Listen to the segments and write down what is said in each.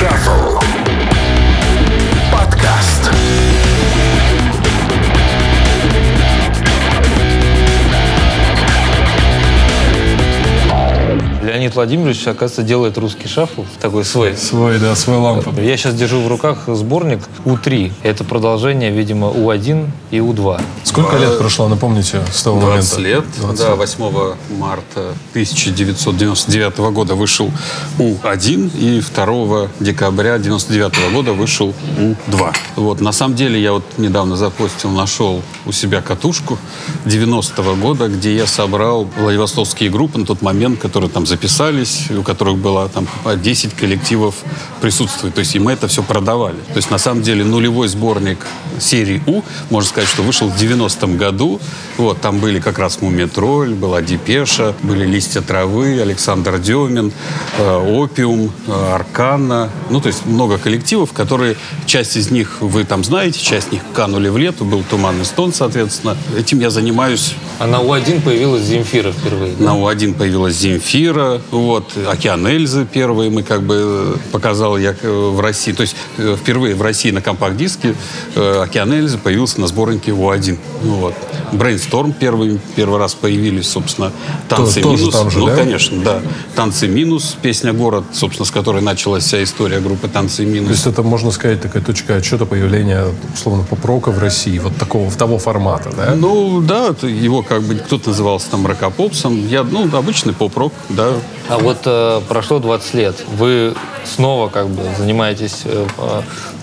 Shuffle. Леонид Владимирович, оказывается, делает русский шафл, такой свой. Свой, да, свой лампа. Я сейчас держу в руках сборник У-3. Это продолжение, видимо, У-1 и У-2. Сколько лет прошло, напомните, с того 20 момента? лет. 20 да, 8 марта 1999 года вышел У-1 и 2 декабря 1999 года вышел У-2. Вот, на самом деле я вот недавно запостил, нашел у себя катушку 90-го года, где я собрал владивостокские группы на тот момент, которые там записались, у которых было там по 10 коллективов присутствует. То есть и мы это все продавали. То есть на самом деле нулевой сборник серии У, можно сказать, что вышел в 90-м году. Вот, там были как раз Мумитроль, была Депеша, были Листья травы, Александр Демин, э, Опиум, э, Аркана. Ну, то есть много коллективов, которые, часть из них вы там знаете, часть из них канули в лету, был Туманный стон, соответственно. Этим я занимаюсь А на У-1 появилась Земфира впервые. да? на У-1 появилась Земфира, вот, Океан Эльзы первый мы как бы э, показал я э, в России. То есть э, впервые в России на компакт-диске Океан Эльзы появился на сборнике У-1. Ну, вот. Брейнсторм первый, первый раз появились, собственно, танцы тоже минус. там же, ну, да? конечно, да. Танцы минус, песня город, собственно, с которой началась вся история группы Танцы То минус. есть это, можно сказать, такая точка отчета появления, условно, поп-рока в России, вот такого, того формата, да? Ну, да, его как бы кто-то назывался там рокопопсом. Я, ну, обычный поп-рок, да, А вот э, прошло 20 лет. Вы снова как бы занимаетесь э,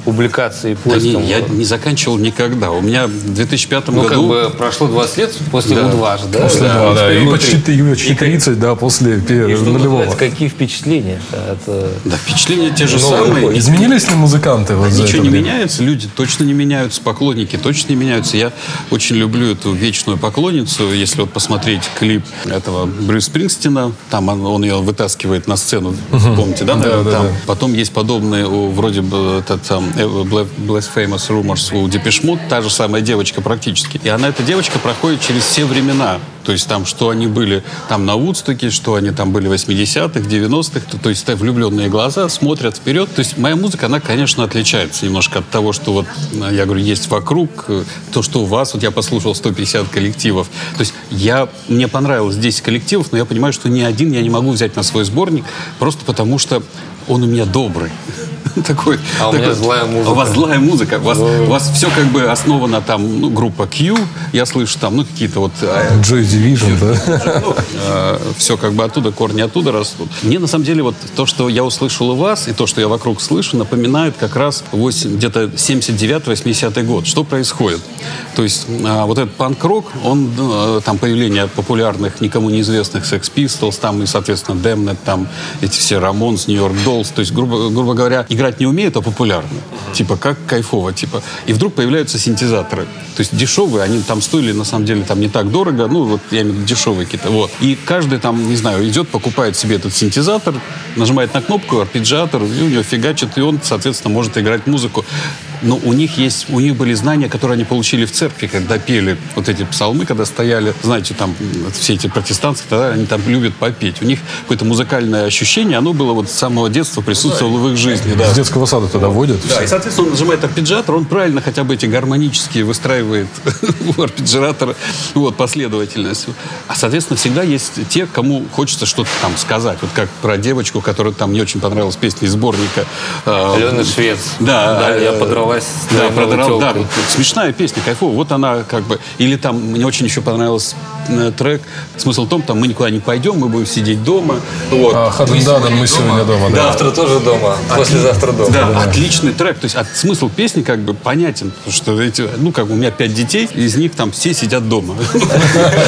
публикацией, Да не, поиском. я не заканчивал никогда. У меня в 2005 Ну, как году... бы прошло 20 лет после Да. У-2 же, да? После два, да, и почти, и почти 30, да, после И что нулевого. какие впечатления от э, Да, впечатления те же Новый самые. год. Изменились ли музыканты вот Ничего это не время? меняется, люди точно не меняются, поклонники точно не меняются. Я очень люблю эту вечную поклонницу. Если вот посмотреть клип этого Брюс Спрингстина, там он, он ее вытаскивает на сцену, помните, да, наверное, да, там. Потом есть подобные, вроде бы, этот там, э, Bla- Blasphemous Rumors у Mode, та же самая девочка практически. И она, эта девочка, проходит через все времена. То есть там, что они были там на Вудстоке, что они там были в 80-х, 90-х. То, то есть это влюбленные глаза смотрят вперед. То есть моя музыка, она, конечно, отличается немножко от того, что вот, э, я говорю, есть вокруг. э, То, что у вас, вот я послушал 150 коллективов. То есть я, мне понравилось 10 коллективов, но я понимаю, что ни один я не могу взять на свой сборник, просто потому что он у меня добрый. Такой, А у меня злая музыка. А у вас злая музыка. У вас, у вас все как бы основано там, ну, группа Q, я слышу там, ну, какие-то вот э, Joy Division, да? все как бы оттуда, корни оттуда растут. Мне на самом деле вот то, что я услышал у вас, и то, что я вокруг слышу, напоминает как раз 8 где-то 79-80 год. Что происходит? То есть а, вот этот панк-рок, он, э, там появление популярных, никому неизвестных Sex Pistols, там и, соответственно, Damned, там эти все Рамонс, Нью-Йорк Доллс, то есть, грубо, грубо говоря, играть не умеют, а популярны. Типа, как кайфово, типа. И вдруг появляются синтезаторы. То есть дешевые, они там стоили, на самом деле, там не так дорого, ну, вот я имею в виду дешевые какие-то, вот. И каждый там, не знаю, идет, покупает себе этот синтезатор, нажимает на кнопку, арпеджиатор, и у него фигачит, и он, соответственно, может играть музыку. Но у них есть, у них были знания, которые они получили в церкви, когда пели вот эти псалмы, когда стояли, знаете, там все эти протестантские, тогда они там любят попеть. У них какое-то музыкальное ощущение, оно было вот с самого детства присутствовало в их жизни. Да. С детского сада туда водят. Да, и, соответственно, он нажимает арпеджиатор, он правильно хотя бы эти гармонические выстраивает у арпеджиатора вот, последовательность. А, соответственно, всегда есть те, кому хочется что-то там сказать. Вот как про девочку, которая там не очень понравилась песня из сборника. э, Алена Швец. Да, Да, я э, подралась с Да, продрал, да, смешная песня, кайфовая. Вот она как бы... Или там мне очень еще понравился э, трек. Смысл в том, там мы никуда не пойдем, мы будем сидеть дома. Вот. А, Хаден-Даден, мы сегодня дома, да. Завтра тоже дома, послезавтра дома. Да, отличный трек. То есть от, смысл песни как бы понятен. Потому что эти, ну, как бы у меня пять детей, из них там все сидят дома.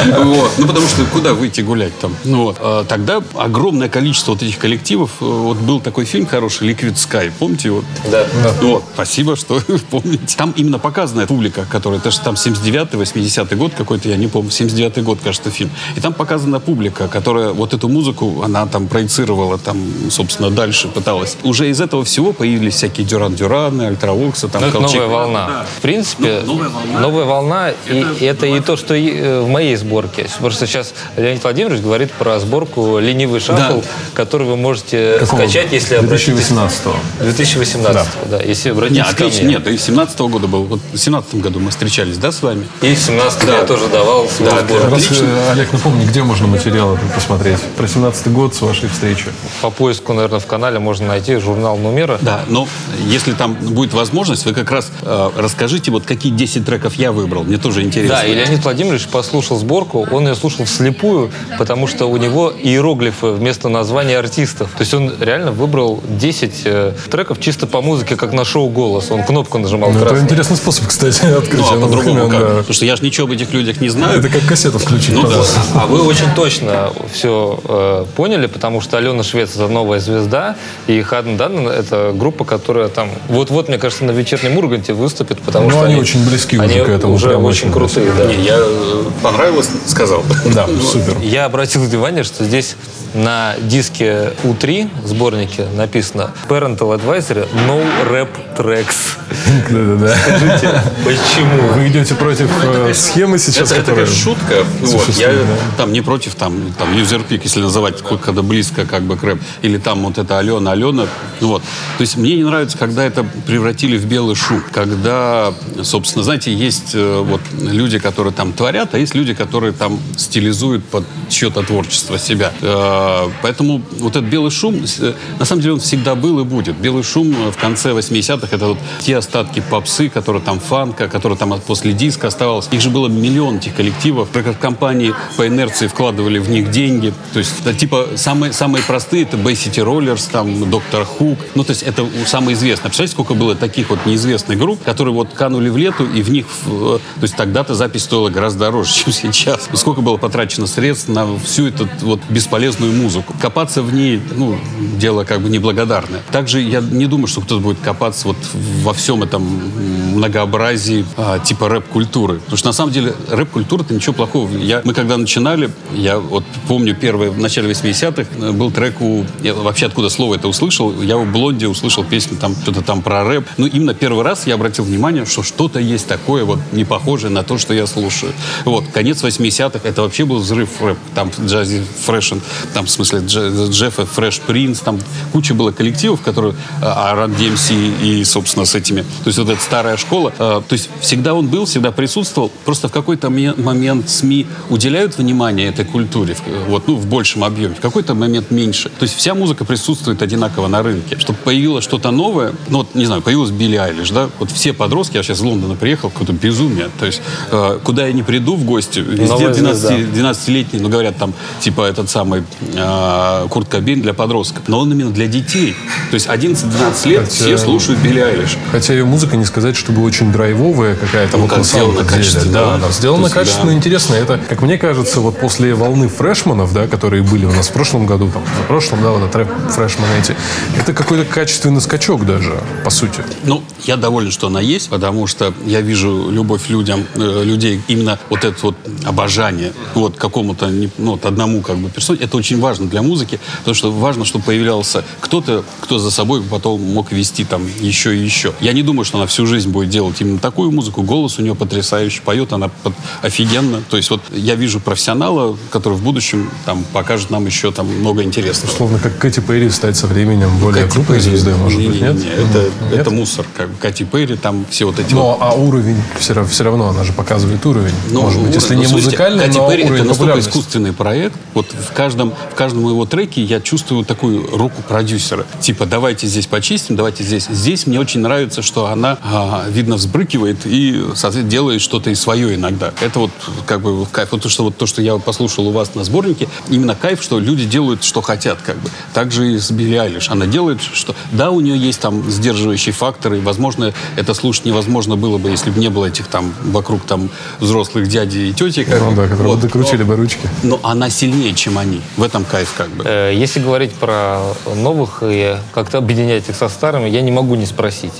Ну, потому что куда выйти гулять там? Ну, вот. А Тогда огромное количество вот этих коллективов. э, Вот был такой фильм хороший, Liquid Sky. Помните его? Да. Вот. Спасибо, что что помните. Там именно показанная публика, которая, это же там 79-й, 80-й год какой-то, я не помню, 79-й год, кажется, фильм. И там показана публика, которая вот эту музыку, она там проецировала, там, собственно, дальше пыталась. Уже из этого всего появились всякие Дюран-Дюраны, Альтравокса, там, Ну, это Колчак. новая волна. В принципе, Ну, новая волна. новая волна, и это и то, что и, э, в моей сборке. Просто сейчас Леонид Владимирович говорит про сборку «Ленивый шаффл», Да. который вы можете Какого? скачать, если обратитесь... 2018 2018 да. если обратитесь Не, ко мне. Нет, и 17 года был. Вот в 17 году мы встречались, да, с вами? И в 17 Да. я тоже давал Да, сборку. Раз, Олег, напомни, где можно материалы посмотреть? Про 17 год с вашей встречи. По поиску, наверное, в канале можно найти журнал «Нумера». Да, но если там будет возможность, вы как раз э, расскажите, вот какие 10 треков я выбрал. Мне тоже интересно. Да, и Леонид Владимирович послушал сборку, он ее слушал вслепую, потому что у него иероглифы вместо названия артистов. То есть он реально выбрал 10 э, треков чисто по музыке, как на шоу «Голос». Он кнопку нажимал Ну, это интересный способ, кстати, Ну, открытия а по-другому как? да. Потому что я же ничего об этих людях не знаю. Это как кассету включить, Ну да. А вы очень точно все э, поняли, потому что Алена Швец это новая звезда, и Хаден Даннен это группа, которая там вот-вот, мне кажется, на вечернем Урганте выступит, потому Ну, что они очень близки уже они к этому, уже очень очень крутые, да. Не, я э, понравилось, сказал. Да, супер. Я обратил внимание, что здесь на диске U3 сборнике написано Parental Advisory No Rap Tracks. Да-да-да. Скажите, почему? Вы идете против э, схемы сейчас, Это, которая... такая шутка. Вот, существует, я да. там не против там, там юзерпик, если называть, когда близко как бы к рэп. Или там вот это Алена, Алена. Ну Вот. То есть мне не нравится, когда это превратили в белый шум. Когда, собственно, знаете, есть э, вот люди, которые там творят, а есть люди, которые там стилизуют под чье-то творчество себя. Э, Поэтому вот этот белый шум, на самом деле он всегда был и будет. Белый шум в конце 80-х это вот те остатки попсы, которые там фанка, которые там после диска оставалось. Их же было миллион этих коллективов. Компании по инерции вкладывали в них деньги. То есть это, типа самые, самые простые это Bay City Rollers, там Доктор Хук. Ну то есть это самое известное. Представляете, сколько было таких вот неизвестных групп, которые вот канули в лету и в них, э, то есть тогда-то запись стоила гораздо дороже, чем сейчас. Сколько было потрачено средств на всю эту вот бесполезную музыку. Копаться в ней, ну, дело как бы неблагодарное. Также я не думаю, что кто-то будет копаться вот во всем этом многообразии а, типа рэп-культуры. Потому что на самом деле рэп-культура это ничего плохого. Я, мы когда начинали, я вот помню первое, в начале 80-х э, был трек у... Я вообще откуда слово это услышал? Я у Блонди услышал песню там, что-то там про рэп. Ну, именно первый раз я обратил внимание, что что-то есть такое вот не похожее на то, что я слушаю. Вот, конец 80-х, это вообще был взрыв рэп. Там Джази Фрэшен, там, в смысле, Дж- Джеффа Фрэш Принц, там куча было коллективов, которые а, ДМС и, собственно, с этими. То есть вот эта старая школа. а, То есть всегда он был, всегда присутствовал. Просто в какой-то ме- момент СМИ уделяют внимание этой культуре, вот, ну, в большем объеме, в какой-то момент меньше. То есть вся музыка присутствует одинаково на рынке. Чтобы появилось что-то новое, ну, вот, не знаю, появилась Билли Айлиш, да, вот все подростки, я сейчас из Лондона приехал, какое-то безумие. То есть э, куда я не приду в гости, везде Новая 12, звезда. 12-летний, ну, говорят, там, типа, этот самый э, Курт Кобейн для подростков. Но он именно для детей. То есть 11-12 лет Хотя- все слушают Билли Айлиш. Хотя ее музыка не сказать, чтобы очень драйвовая какая-то. Ну, вот как на самом сделано деле. качественно, Да, она сделана есть, качественно, да. интересно. Это, как мне кажется, вот после волны фрешманов, да, которые были у нас в прошлом году, там, в прошлом, да, вот этот рэп фрешманы эти, это какой-то качественный скачок даже, по сути. Ну, я доволен, что она есть, потому что я вижу любовь людям, э, людей, именно вот это вот обожание вот какому-то, ну, вот одному как бы персоне. Это очень важно для музыки, потому что важно, чтобы появлялся кто-то, кто за собой потом мог вести там еще и еще. Я не думаю, что она всю жизнь будет делать именно такую музыку. Голос у нее потрясающий, поет она под- офигенно. То есть вот я вижу профессионала, который в будущем там покажет нам еще там много интересного. Словно как Кэти Перри стать со временем более Кэти крупной Перри, звездой, может быть, не-не-не, нет? Это, Нет? это мусор, как бы Кати Перри, там все вот эти вот Но, а уровень, все, все равно, она же показывает уровень. Ну, может быть, уровень. если Ну, не слушайте, музыкальный, Кэти но Перри это настолько искусственный проект. Вот в каждом, в каждом его треке я чувствую такую руку продюсера. Типа, давайте здесь почистим, давайте здесь. Здесь мне очень нравится, что она, а, видно, взбрыкивает и, соответственно, делает что-то и свое иногда. Это вот как бы кайф. Вот то, что, вот то, что я послушал у вас на сборнике, именно кайф, что люди делают, что хотят. Как бы. Также и с Билли Айлиш. Она делает, что... Да, у нее есть там сдерживающие факторы. Возможно, это слушать невозможно было бы, если бы не было этих там вокруг там взрослых дядей и тети. Как Ну бы. да, которые Вот. докрутили бы ручки. Но она сильнее, чем они. В этом кайф как бы. Э, Если говорить про новых и как-то объединять их со старыми, я не могу не спросить.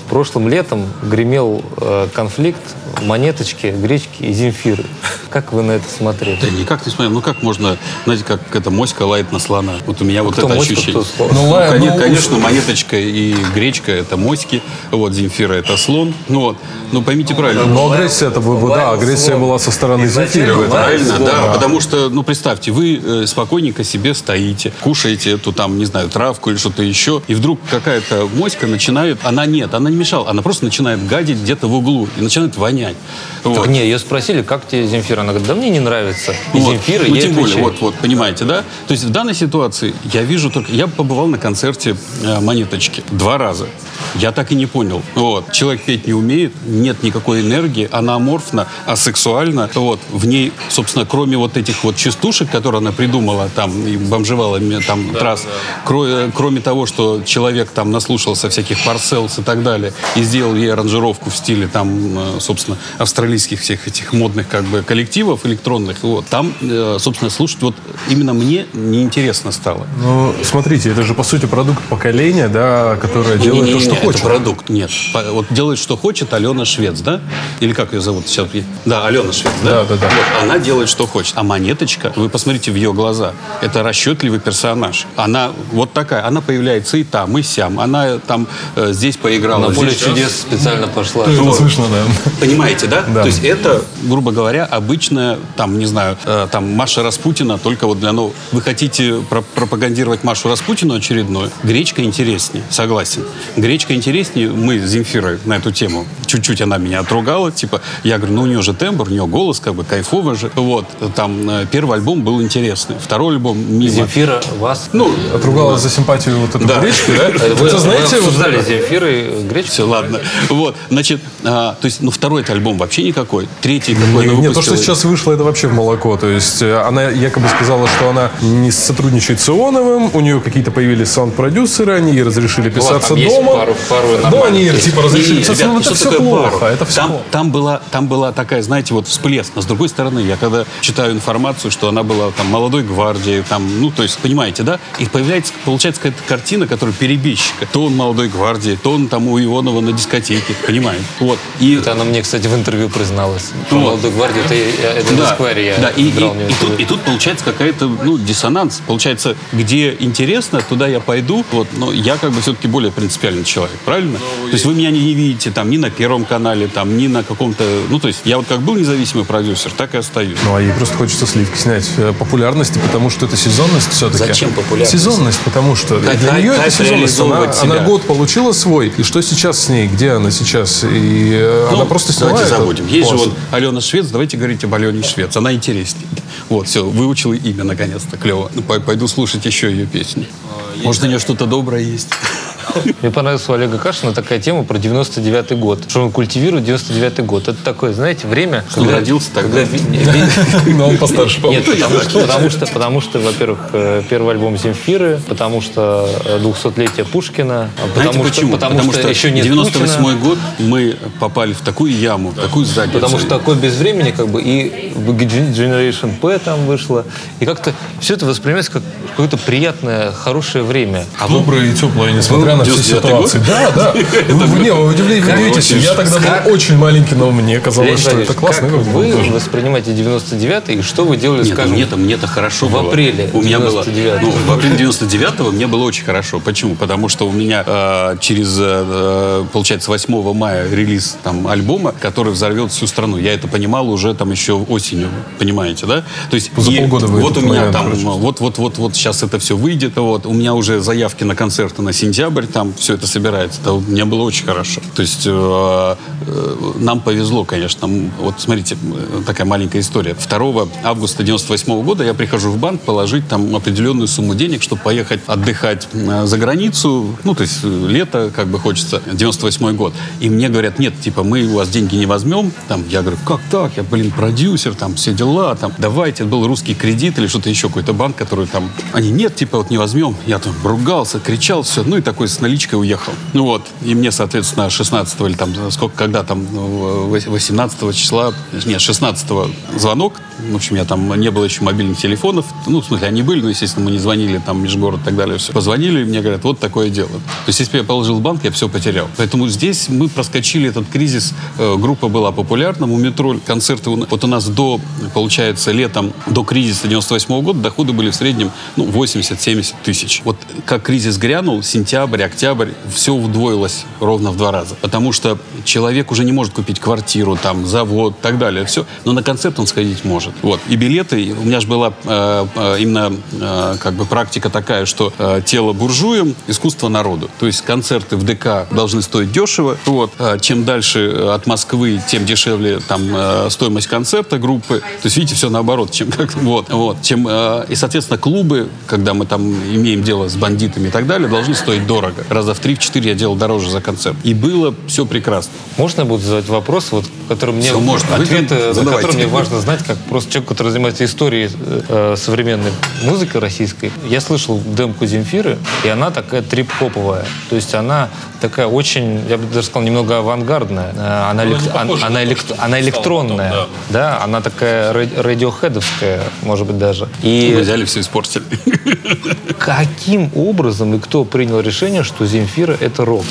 Прошлым летом гремел э, конфликт монеточки, гречки и земфиры. Как вы на это смотрели? Да никак не смотрим. Ну как можно, знаете, как эта моська лает на слона. Вот у меня вот Кто это моська, ощущение. кто? Ну, лай- ну, конечно, монеточка и гречка это моськи, вот Земфира это слон. Ну вот, ну поймите правильно. Но агрессия это бы, да, агрессия была со стороны Земфиры. Правильно, Слон, да, да. потому что, ну, представьте, вы э, спокойненько себе стоите, кушаете эту там, не знаю, травку или что-то еще, и вдруг какая-то моська начинает, она нет, она не мешала, она просто начинает гадить где-то в углу и начинает вонять. Так Вот. не, ее спросили, как тебе Земфира? Она говорит, да мне не нравится. И Вот. Земфира, ну, тем более, вот, вот, понимаете, да? То есть в данной ситуации я вижу только... Я побывал на концерте э, «Монеточки» два раза. Я так и не понял. Вот. Человек петь не умеет, нет никакой энергии, она аморфна, асексуальна. Вот. В ней, собственно, кроме вот этих вот частушек, которые она придумала, там, и бомжевала там трасс, кро- кроме того, что человек там наслушался всяких парселс и так далее, и сделал ей аранжировку в стиле там, э, собственно, австралийских всех этих модных как бы коллективов электронных, вот, там, э, собственно, слушать вот именно мне неинтересно стало. Ну, смотрите, это же, по сути, продукт поколения, да, которое делает то, Не-не-не, что это хочет. продукт, нет. Вот делает, что хочет Алена Швец, да? Или как ее зовут сейчас? Да, Алена Швец, да? Да, да, да. Вот, она делает, что хочет. А Монеточка, вы посмотрите в ее глаза, это расчетливый персонаж. Она вот такая, она появляется и там, и сям. Она там э, здесь поиграла. На поле здесь- чудес специально пошла. Это слышно, да. Понимаете, да? Да. То есть это, грубо говоря, обычная, там, не знаю, э, там, Маша Распутина, только вот для нового. Вы хотите про- пропагандировать Машу Распутину очередную? Гречка интереснее, согласен. Гречка интереснее, мы с Земфирой на эту тему. Чуть-чуть она меня отругала, типа, я говорю, ну у нее же тембр, у нее голос, как бы кайфовый же. Вот, там, э, первый альбом был интересный, второй альбом мимо. Земфира вас... Ну, Отругала за симпатию вот эту Да. гречку, да? Вы, Вы это вы знаете, вот- обсуждали с Земфирой гречку? все, ладно. Вот, значит, а, то есть, ну, второй альбом вообще никакой. Третий какой Не, не, то, что сейчас вышло, это вообще в молоко. То есть э, она якобы сказала, что она не сотрудничает с Ионовым, у нее какие-то появились саунд-продюсеры, они ей разрешили писаться там есть дома. Пару- пару да, нормальных они типа разрешили ребят, ну что это все такое плохо, пару? это все там, плохо. там, была, там была такая, знаете, вот всплеск. Но с другой стороны, я когда читаю информацию, что она была там молодой гвардией, там, ну, то есть, понимаете, да? И появляется, получается какая-то картина, которая перебежчика. То он молодой гвардии, то он там у Ионова на дискотеке, понимаете? Вот. И Это она мне, кстати, в интервью призналась. Вот. молодой гвардии, это, это в Эсквайре я да, и, и- и тут, и тут получается какая-то, ну, диссонанс. Получается, где интересно, туда я пойду. Вот, но я как бы все-таки более принципиальный человек, правильно? то есть вы меня не, не видите там ни на Первом канале, там, ни на каком-то... Ну, то есть я вот как был независимый продюсер, так и остаюсь. Ну, а ей просто хочется сливки снять э, популярности, потому что это сезонность все-таки. Зачем популярность? Сезонность, потому что Кайф- для нее это кайф сезонность. Она, реализовывать она себя. год получила свой. И что сейчас с ней? Где она сейчас? И э, она просто Ну, давайте это. забудем. Есть же вот Алена Швец, давайте говорить об Алене Швец. Она интереснее. Вот, все, выучила имя наконец-то, клево. Ну, пой- Пойду слушать еще ее песни. Может, у нее что-то доброе есть? Мне понравилась у Олега Кашина такая тема про 99-й год. Что он культивирует 99-й год. Это такое, знаете, время... он родился тогда? когда Но он постарше, Нет, потому что, потому что, потому что, во-первых, э, первый альбом Земфиры, потому что э, 200-летие Пушкина, а потому Знаете что, почему? потому, что, еще нет 98 Путина, год мы попали в такую яму, в такую задницу. потому что такое без времени, как бы, и Generation P там вышло, и как-то все это воспринимается как какое-то приятное, хорошее время. А вы Доброе и теплое, несмотря на все 99-й ситуации. Да, да. Вы, вы- не, вы удивляетесь, вы. Я тогда Как? был очень маленький, но мне казалось, что это классно. как вы воспринимаете 99-й, и что вы делали, Нет, скажем, мне-то, мне-то хорошо в апреле у меня было, 99-го. ну, в апреле 99-го мне было очень хорошо. Почему? Потому что у меня э, через, э, получается, 8 мая релиз там альбома, который взорвет всю страну. Я это понимал уже там еще осенью, понимаете, да? То есть За и полгода вы вот у меня там, прочувствовали. вот, вот, вот, вот сейчас это все выйдет, вот у меня уже заявки на концерты на сентябрь, там все это собирается. Это мне было очень хорошо. То есть э, э, нам повезло, конечно. Вот смотрите, э, такая маленькая история. 2 августа 98 года я прихожу в банк положить там определенную сумму денег, чтобы поехать отдыхать э, за границу. Ну, то есть э, лето, как бы хочется, 98 год. И мне говорят, нет, типа, мы у вас деньги не возьмем. Там, я говорю, как так? Я, блин, продюсер, там, все дела, там, давайте. Это был русский кредит или что-то еще, какой-то банк, который там... Они, нет, типа, вот не возьмем. Я там ругался, кричал, все. Ну, и такой с наличкой уехал. Ну, вот. И мне, соответственно, 16 или там, сколько, когда там, ну, вось- 18 числа, нет, 16 звонок в общем, я там не было еще мобильных телефонов, ну, в смысле, они были, но, естественно, мы не звонили там межгород и так далее, все. Позвонили, и мне говорят, вот такое дело. То есть, если бы я положил в банк, я все потерял. Поэтому здесь мы проскочили этот кризис, э, группа была популярна, у метро концерты, вот у нас до, получается, летом, до кризиса 98 года доходы были в среднем, ну, 80-70 тысяч. Вот как кризис грянул, сентябрь, октябрь, все удвоилось ровно в два раза. Потому что человек уже не может купить квартиру, там, завод и так далее, все. Но на концерт он сходить может. Вот. И билеты, у меня же была э, э, именно э, как бы практика такая, что э, тело буржуям, искусство народу. То есть концерты в ДК должны стоить дешево. Вот. Э, чем дальше от Москвы, тем дешевле там э, стоимость концерта группы. То есть, видите, все наоборот. Чем, как, вот, вот, чем, э, и, соответственно, клубы, когда мы там имеем дело с бандитами и так далее, должны стоить дорого. Раза в 3-4 я делал дороже за концерт. И было все прекрасно. Можно будет задать вопрос, вот, который мне Всё можно. на задавайте. которые мне важно знать, как просто человек, который занимается историей э, современной музыки российской. Я слышал демку Земфиры, и она такая трип-хоповая. То есть она такая очень, я бы даже сказал, немного авангардная. Э, Она, элек- похожа она, на то, она электронная. потом, да. она такая ра- радиохедовская, может быть, даже. Мы И взяли все испортили. каким образом и кто принял решение, что Земфира — это рок?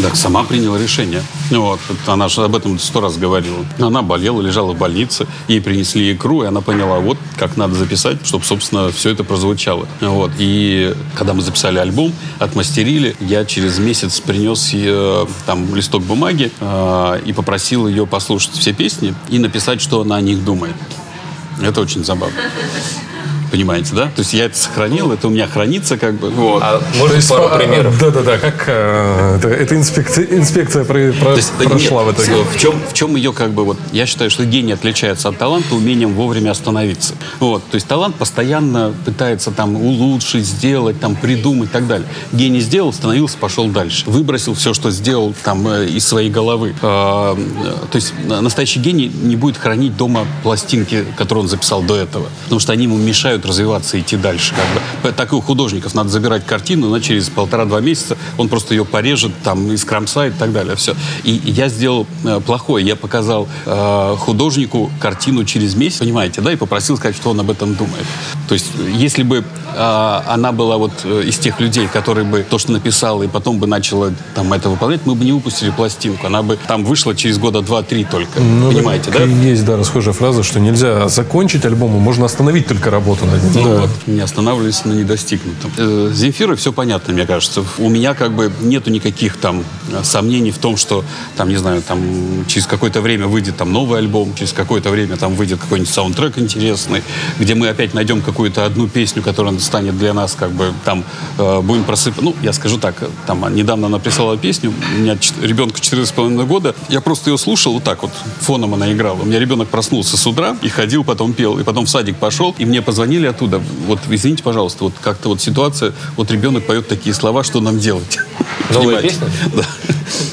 Так, сама приняла решение. Вот, она же об этом сто раз говорила. Она болела, лежала в больнице, ей принесли икру, и она поняла, вот как надо записать, чтобы, собственно, все это прозвучало. Вот. И когда мы записали альбом, отмастерили, я через месяц принес ей, там листок бумаги э, и попросил ее послушать все песни и написать, что она о них думает. Это очень забавно. Понимаете, да? То есть я это сохранил, это у меня хранится как бы. Вот. А можно пару по- примеров? Да-да-да, как э, это, эта инспекция, инспекция про- про- То есть, да прошла нет, в итоге? В чем, в чем ее, как бы, вот, я считаю, что гений отличается от таланта умением вовремя остановиться. Вот, то есть талант постоянно пытается там улучшить, сделать, там, придумать и так далее. Гений сделал, остановился, пошел дальше. Выбросил все, что сделал там э, из своей головы. А, э, то есть на- настоящий гений не будет хранить дома пластинки, которые он записал до этого. Потому что они ему мешают развиваться и идти дальше. Как бы. Так и у художников надо забирать картину, но через полтора-два месяца он просто ее порежет, там, искромсает и так далее. Все. И я сделал э, плохое. Я показал э, художнику картину через месяц, понимаете, да, и попросил сказать, что он об этом думает. То есть, если бы она была вот э, из тех людей, которые бы то, что написала, и потом бы начала там это выполнять, мы бы не выпустили пластинку. Она бы там вышла через года два-три только. Ну, понимаете, да? Есть, да, расхожая фраза, что нельзя закончить альбом, а можно остановить только работу над ним. Ну Да. вот, не останавливались на недостигнутом. Э, с Земфирой все понятно, мне кажется. У меня как бы нету никаких там э, сомнений в том, что там, не знаю, там через какое-то время выйдет там новый альбом, через какое-то время там выйдет какой-нибудь саундтрек интересный, где мы опять найдем какую-то одну песню, которая станет для нас как бы там э, будем просыпать. Ну, я скажу так, там недавно она прислала песню, у меня чет- ребенку 4,5 года, я просто ее слушал вот так вот, фоном она играла. У меня ребенок проснулся с утра и ходил, потом пел, и потом в садик пошел, и мне позвонили оттуда, вот извините, пожалуйста, вот как-то вот ситуация, вот ребенок поет такие слова, что нам делать? Новая Понимаете? песня? Да.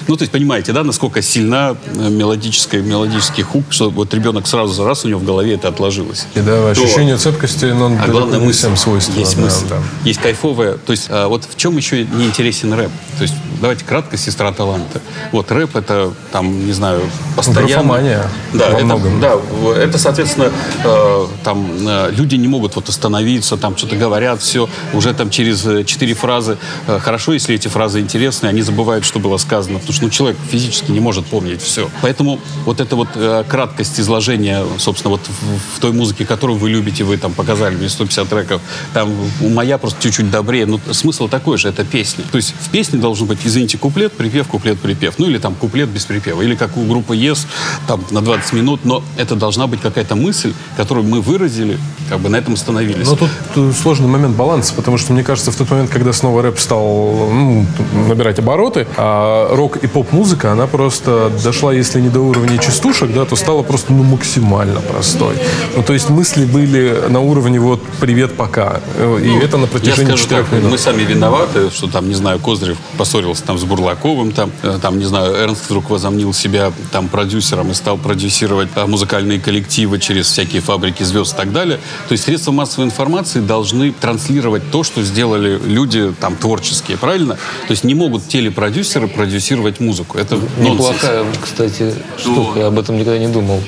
Ну, то есть, понимаете, да, насколько сильна э, мелодическая, мелодический хук, что вот ребенок сразу за раз у него в голове это отложилось. И да, ощущение цепкости, но А далеко главное, мысль. всем свойственно. Есть да, мысль. да. Есть кайфовая. То есть, а, вот в чем еще не интересен рэп? То есть, давайте кратко, сестра таланта. Вот рэп это, там, не знаю, постоянно... Графомания Да, во это, многом. да, это, соответственно, э, там э, люди не могут вот остановиться, там что-то говорят, все, уже там через э, четыре фразы. Э, хорошо, если эти фразы интересные, они забывают, что было сказано, потому что ну, человек физически не может помнить все. Поэтому вот эта вот э, краткость изложения, собственно, вот в, в той музыке, которую вы любите, вы там показали мне 150 треков, там моя просто чуть-чуть добрее, но смысл такой же, это песня. То есть в песне должен быть, извините, куплет, припев, куплет, припев. Ну или там куплет без припева. Или как у группы Yes, там на 20 минут, но это должна быть какая-то мысль, которую мы выразили, как бы на этом остановились. Но тут э, сложный момент баланса, потому что, мне кажется, в тот момент, когда снова рэп стал ну, набирать обороты, а рок и поп-музыка, она просто дошла, если не до уровня частушек, да, то стала просто ну, максимально простой. Ну, то есть мысли были на уровне вот «привет, пока». Э, И это на Ну, протяжении четырех минут. мы сами виноваты, что там, не знаю, Козырев поссорился там с Бурлаковым, там, э, там, не знаю, Эрнст вдруг возомнил себя там продюсером и стал продюсировать а, музыкальные коллективы через всякие фабрики звезд и так далее. То есть средства массовой информации должны транслировать то, что сделали люди там творческие, правильно? То есть не могут телепродюсеры продюсировать музыку. Это нонсенс. Неплохая, кстати, штука. Я об этом никогда не думал.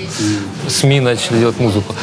СМИ начали делать музыку.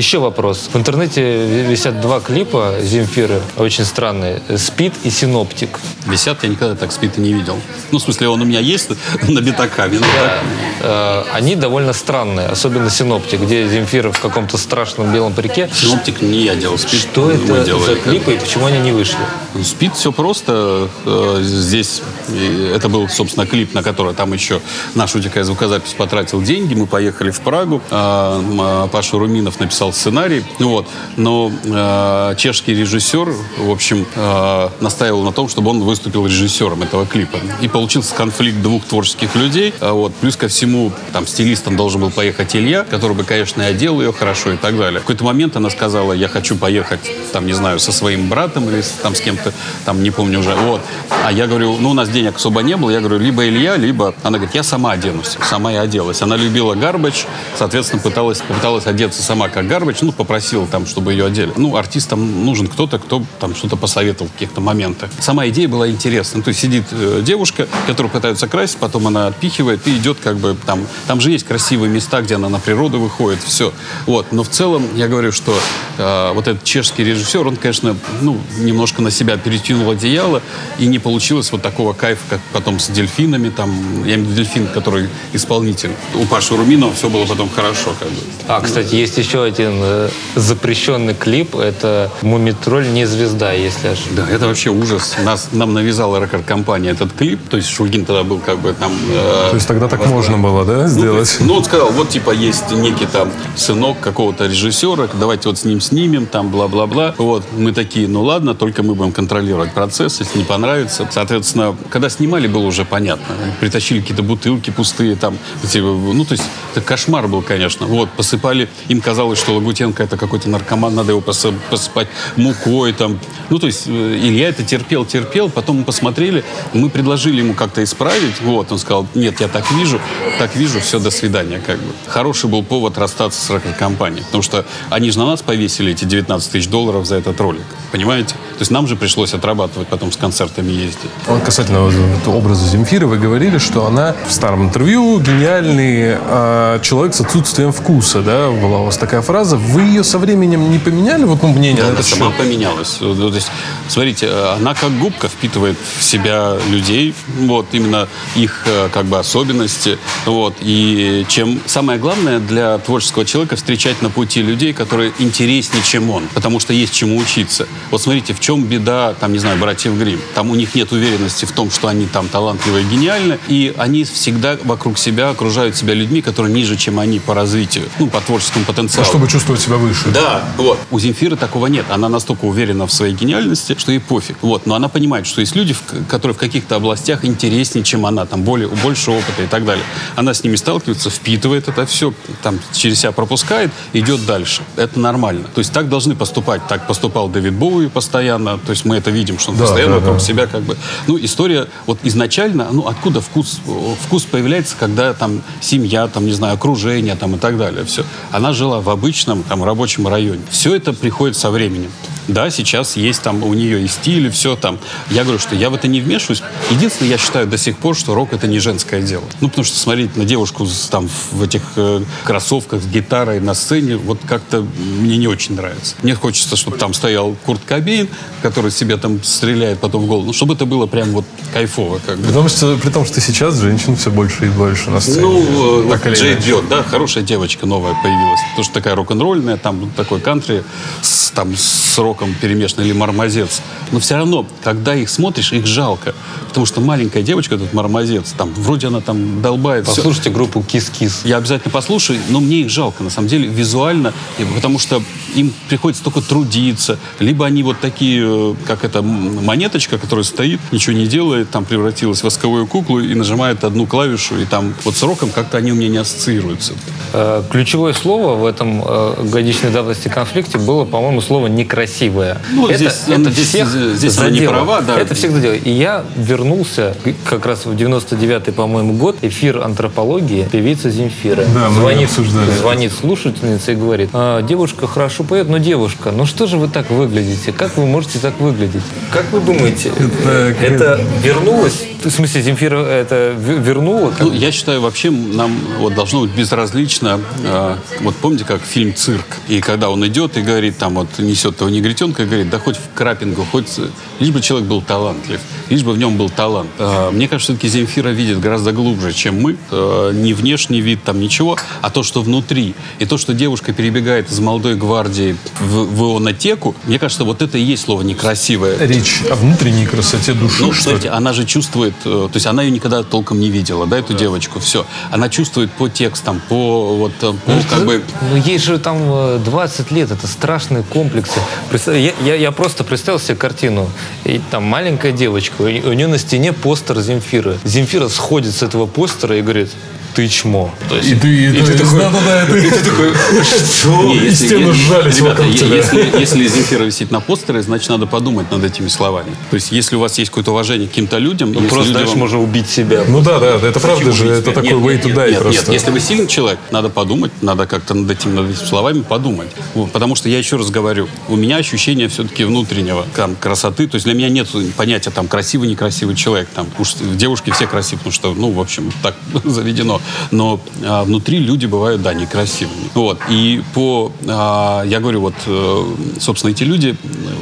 Еще вопрос. В интернете висят два клипа Земфиры, очень странные. «Спид» и «Синоптик». Висят, я никогда так спита не видел. Ну, в смысле, он у меня есть на битакаме. но Да. Э, Они довольно странные, особенно «Синоптик», где Земфира в каком-то страшном белом парике. Синоптик не я делал, спит Что мы это делали. за клипы и почему они не вышли? Спит все просто. Э, Здесь э, это был, собственно, клип, на который там еще наша утекая звукозапись потратил деньги. Мы поехали в Прагу. А, м, а, Паша Руминов написал сценарий. Вот. Но э, чешский режиссер, в общем, э, настаивал на том, чтобы он выступил режиссером этого клипа. И получился конфликт двух творческих людей. А Вот. Плюс ко всему, там, стилистом должен был поехать Илья, который бы, конечно, и одел ее хорошо и так далее. В какой-то момент она сказала, я хочу поехать, там, не знаю, со своим братом или там с кем-то, там, не помню уже. Вот. А я говорю, ну, у нас денег особо не было. Я говорю, либо Илья, либо... Она говорит, я сама оденусь. Сама и оделась. Она любила Гарбач, соответственно, пыталась, попыталась одеться сама как Гарбач, ну, попросила там, чтобы ее одели. Ну, артистам нужен кто-то, кто там что-то посоветовал в каких-то моментах. Сама идея была интересна. Ну, то есть сидит э, девушка, которую пытаются красить, потом она отпихивает и идет как бы там... Там же есть красивые места, где она на природу выходит, все. Вот. Но в целом, я говорю, что э, вот этот чешский режиссер, он, конечно, ну, немножко на себя перетянул одеяло, и не получилось вот такого кайфа, как потом с дельфинами, там, я имею в виду дельфин, который исполнитель. У Паши Руминова все было потом хорошо, как бы. А, кстати, есть еще один э, запрещенный клип. Это «Мумитроль не звезда», если аж. Да, это вообще ужас. Нас, нам навязала рекорд-компания этот клип. То есть Шульгин тогда был как бы там... э, То есть тогда так можно было, да, Ну, сделать? есть, Ну, он сказал, вот, типа, есть некий там сынок какого-то режиссера, давайте вот с ним снимем, там, бла-бла-бла. Вот, мы такие, ну, ладно, только мы будем контролировать процесс, если не понравится. Соответственно, когда снимали, было уже понятно. Притащили какие-то бутылки пустые, там, эти, ну, то есть, это кошмар был, конечно. Вот, посыпали, им казалось, что Лагутенко это какой-то наркоман, надо его посы- посыпать мукой, там. Ну, то есть, э, Илья это терпел, терпел, потом мы посмотрели, мы предложили ему как-то исправить, вот, он сказал, нет, я так вижу, так вижу, все, до свидания, как бы. Хороший был повод расстаться с рекорд-компанией, потому что они же на нас повесили эти 19 тысяч долларов за этот ролик, понимаете? То есть нам же пришлось отрабатывать потом с концертами ездить. Вот касательно вот образа Земфиры, вы говорили, что она в старом интервью гениальный а, человек с отсутствием вкуса, да, была у вас такая фраза. Вы ее со временем не поменяли, вот ну, мнение Она этот сама счет? поменялась. То есть, смотрите, э, она как губка впитывает в себя людей, вот, именно их э, как бы особенности. Вот, и чем самое главное для творческого человека встречать на пути людей, которые интереснее, чем он, потому что есть чему учиться. Вот смотрите, в чем беда, там, не знаю, братьев Грим. Там у них нет уверенности в том, что они там талантливые, гениальны, и они всегда вокруг себя окружают себя людьми, которые ниже, чем они по развитию, ну, по творческому потенциалу. Чтобы чувствовать себя выше. Да, вот. У Земфиры такого нет. Она настолько уверена в своей гениальности, что ей пофиг. Вот. Но она понимает, что есть люди, которые в каких-то областях интереснее, чем она, там более, больше опыта и так далее. Она с ними сталкивается, впитывает это все, там через себя пропускает, идет дальше. Это нормально. То есть так должны поступать. Так поступал Дэвид Боуи постоянно. То есть мы это видим, что он Да, постоянно да, вокруг да. себя как бы... Ну, история вот изначально, ну, откуда вкус? Вкус появляется, когда там семья, там, не знаю, окружение там и так далее. Все. Она жила в обычном там рабочем районе. Все это приходит со временем. Да, сейчас есть там у нее и стиль, и все там. Я говорю, что я в это не вмешиваюсь. Единственное, я считаю до сих пор, что рок это не женское дело. Ну, потому что смотреть на девушку там в этих э, кроссовках с гитарой на сцене, вот как-то мне не очень нравится. Мне хочется, чтобы там стоял Курт Кобейн, который себе там стреляет потом в голову. Ну, чтобы это было прям вот кайфово, как бы. При том, что, при том, что сейчас женщин все больше и больше на сцене. Ну, э, вот Так или Джей. Дёрк, да, хорошая девочка новая появилась. Потому что такая рок-н-ролльная, там такой кантри с, там, с роком перемешанный или мармозец. Но все равно, когда их смотришь, их жалко. Потому что маленькая девочка, этот мармозец, там, вроде она там долбает. Послушайте группу «Кис-Кис». Я обязательно послушаю, но мне их жалко, на самом деле, визуально, потому что им приходится только трудиться, либо они вот такие, э, как эта монеточка, которая стоит, ничего не делает, там превратилась в восковую куклу и нажимает одну клавишу, и там вот с роком как-то они у меня не ассоциируются. Э, Ключевое слово в этом э, годичной давности конфликте было, по-моему, слово «некрасиво». Красивая. Ну, это, здесь- это здесь- всех здесь задело. права, да. Это всех задело. И я вернулся как раз в 99-й, по-моему, год, эфир антропологии, певица Земфира. Да, звонит, обсуждали. звонит слушательница и говорит, «А, девушка хорошо поет, но девушка, ну что же вы так выглядите? Как вы можете так выглядеть? Как вы думаете, Это- это вернулось? В смысле, Земфира это вернула? Ну, я считаю, вообще нам вот должно быть безразлично. э, вот помните, как фильм «Цирк»? И когда он идет и говорит, там вот несет того негритенка говорит, да хоть в крапингу, хоть... э, Лишь бы человек был талантлив, лишь бы в нем был талант. Э, мне кажется, все-таки Земфира видит гораздо глубже, чем мы. Э, не внешний вид, там ничего, а то, что внутри. И то, что девушка перебегает из молодой гвардии в, в ионотеку, мне кажется, вот это и есть слово «некрасивое». Речь о внутренней красоте души, Ну, что смотрите, ли? она же чувствует, э, то есть она ее никогда толком не видела, да, эту девочку, все. Она чувствует по текстам, по вот, по как бы... Ну, ей же там э, 20 лет, это страшные комплексы. Я, я- просто представил себе картину. И там маленькая девочка, у, нее на стене постер Земфиры. Земфира сходит с этого постера и говорит, ты чмо. То есть, И ты, и и ты ты- такой- да-да-да, это- Не, И стены сжались ребята, вокруг тебя. Если, если Земфира висит на постере, значит, надо подумать над этими словами. То есть, если у вас есть какое-то уважение к каким-то людям... если просто, знаешь, вам- можно убить себя. Ну да, да, это правда же, это такой Нет, way нет, to die нет, просто. Нет, если вы сильный человек, надо подумать, надо как-то над этим, над этими словами подумать. Вот, потому что я еще раз говорю, у меня ощущение все-таки внутреннего там, красоты. То есть для меня нет понятия там красивый, некрасивый человек. Там, уж девушки все красивые, потому что, ну, в общем, так заведено. Но а, внутри люди бывают, да, некрасивыми. Вот. И по, а, я говорю, вот, э, собственно, эти люди,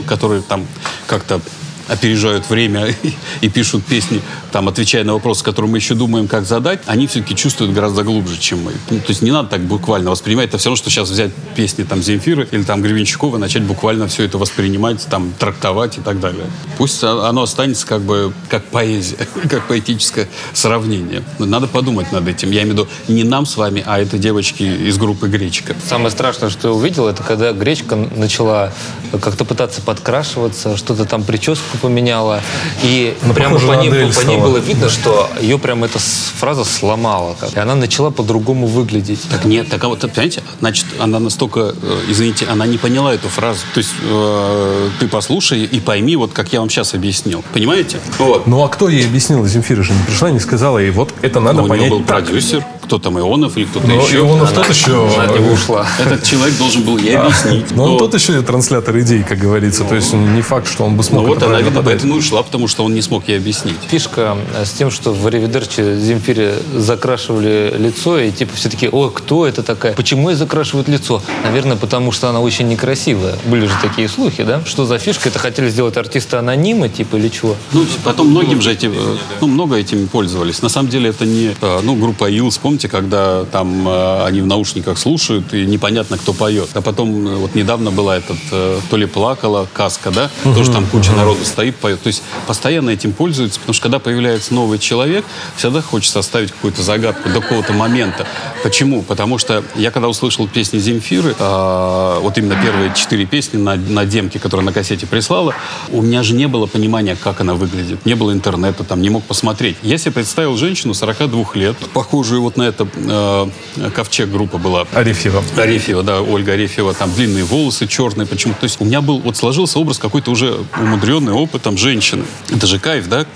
которые там как-то опережают время и пишут песни, там, отвечая на вопросы, которые мы еще думаем, как задать, они все-таки чувствуют гораздо глубже, чем мы. Ну, то есть не надо так буквально воспринимать. Это все равно, что сейчас взять песни там Земфиры или там Гребенщикова и начать буквально все это воспринимать, там, трактовать и так далее. Пусть оно останется как бы как поэзия, как поэтическое сравнение. Но Надо подумать над этим. Я имею в виду не нам с вами, а это девочки из группы «Гречка». Самое страшное, что я увидел, это когда гречка начала как-то пытаться подкрашиваться, что-то там прическу поменяла. И Она прямо по ней, по ней было видно, что ее прям эта фраза сломала. как. И она начала по-другому выглядеть. Так нет, так а вот, понимаете, значит, она настолько, э, извините, она не поняла эту фразу. То есть э, ты послушай и пойми, вот как я вам сейчас объяснил. Понимаете? Вот. Ну а кто ей объяснил? Земфира же не пришла, не сказала ей, вот это надо Ну, у понять него был так. продюсер, кто там, Ионов или кто-то Ну, еще. Ионов тот еще... Она от него ушла. Этот человек должен был ей объяснить. Ну, он Вот. тот еще и транслятор идей, как говорится. То есть не факт, что он бы смог Ну вот она, видно, поэтому и ушла, потому что он не смог ей объяснить. Фишка э, с тем, что в Аривидерче Земфире закрашивали лицо, и типа все таки о, кто это такая? Почему ей закрашивают лицо? Наверное, потому что она очень некрасивая. Были же такие слухи, да? Что за фишка? Это хотели сделать артиста анонима, типа, или чего? Ну, потом многим же этим, э, ну, много этим пользовались. На самом деле это не, э, ну, группа Илс, помните, когда там э, они в наушниках слушают и непонятно, кто поет. А потом э, вот недавно была этот, э, то ли плакала, каска, да, тоже там куча народу стоит, поет. То есть постоянно этим пользуются, потому что когда появляется новый человек, всегда хочется оставить какую-то загадку до какого-то момента. Почему? Потому что я когда услышал песни Земфиры, э, вот именно первые четыре песни на, на демке, которую на кассете прислала, у меня же не было понимания, как она выглядит. Не было интернета, там не мог посмотреть. Я себе представил женщину 42 лет, похожую вот на это, э, Ковчег группа была. Арефьева. Арефьева, да, Ольга Арефьева, там длинные волосы черные, почему То есть у меня был, вот сложился образ какой-то уже умудренный опытом женщины. Это же кайф, да?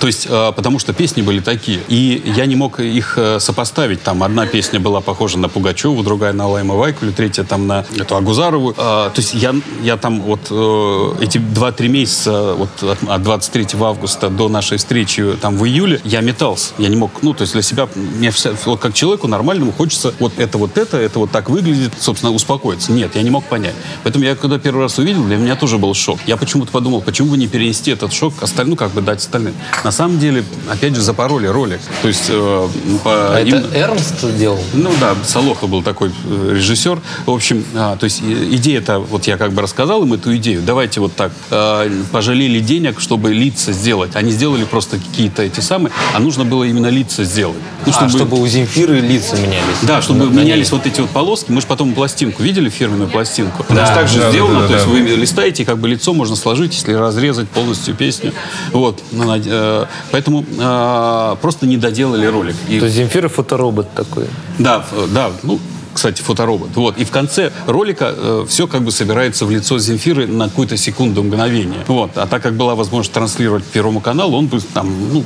То есть, э, потому что песни были такие. И я не мог их э, сопоставить. Там одна песня была похожа на Пугачеву, другая на Лайма Вайкулю, третья там на эту Агузарову. А, то есть я, я там вот э, эти два-три месяца, вот от, от 23 августа до нашей встречи там в июле, я метался. Я не мог, ну, то есть для себя, мне вся- вот как человеку нормальному хочется вот это вот это, это вот так выглядит, собственно, успокоиться. Нет, я не мог понять. Поэтому я когда первый раз увидел, для меня тоже был шок. Я почему-то подумал, почему бы не перенести этот шок остальным, ну, как бы дать остальным. На самом деле, опять же, запороли ролик. То есть э, по А это им- Эрнст делал? ну да, Солохов был такой э, режиссер. В общем, а, то есть идея-то, вот я как бы рассказал им эту идею. Давайте вот так, э, пожалели денег, чтобы лица сделать. Они сделали просто какие-то эти самые, а нужно было именно лица сделать. Ну, А, чтобы у Земфиры лица менялись. да, чтобы На- на менялись вот эти вот полоски. Мы же потом пластинку видели, фирменную пластинку. Да, Она же так же да, сделана, да, да, то есть да. вы листаете, как бы лицо можно сложить, если разрезать полностью песню. Вот. Ну, э, Поэтому э, просто не доделали ролик. И То есть Земфира фоторобот такой. да, да, ну, кстати, фоторобот. Вот. И в конце ролика э, все как бы собирается в лицо Земфиры на какую-то секунду, мгновение. Вот. А так как была возможность транслировать Первому каналу, он бы там, ну,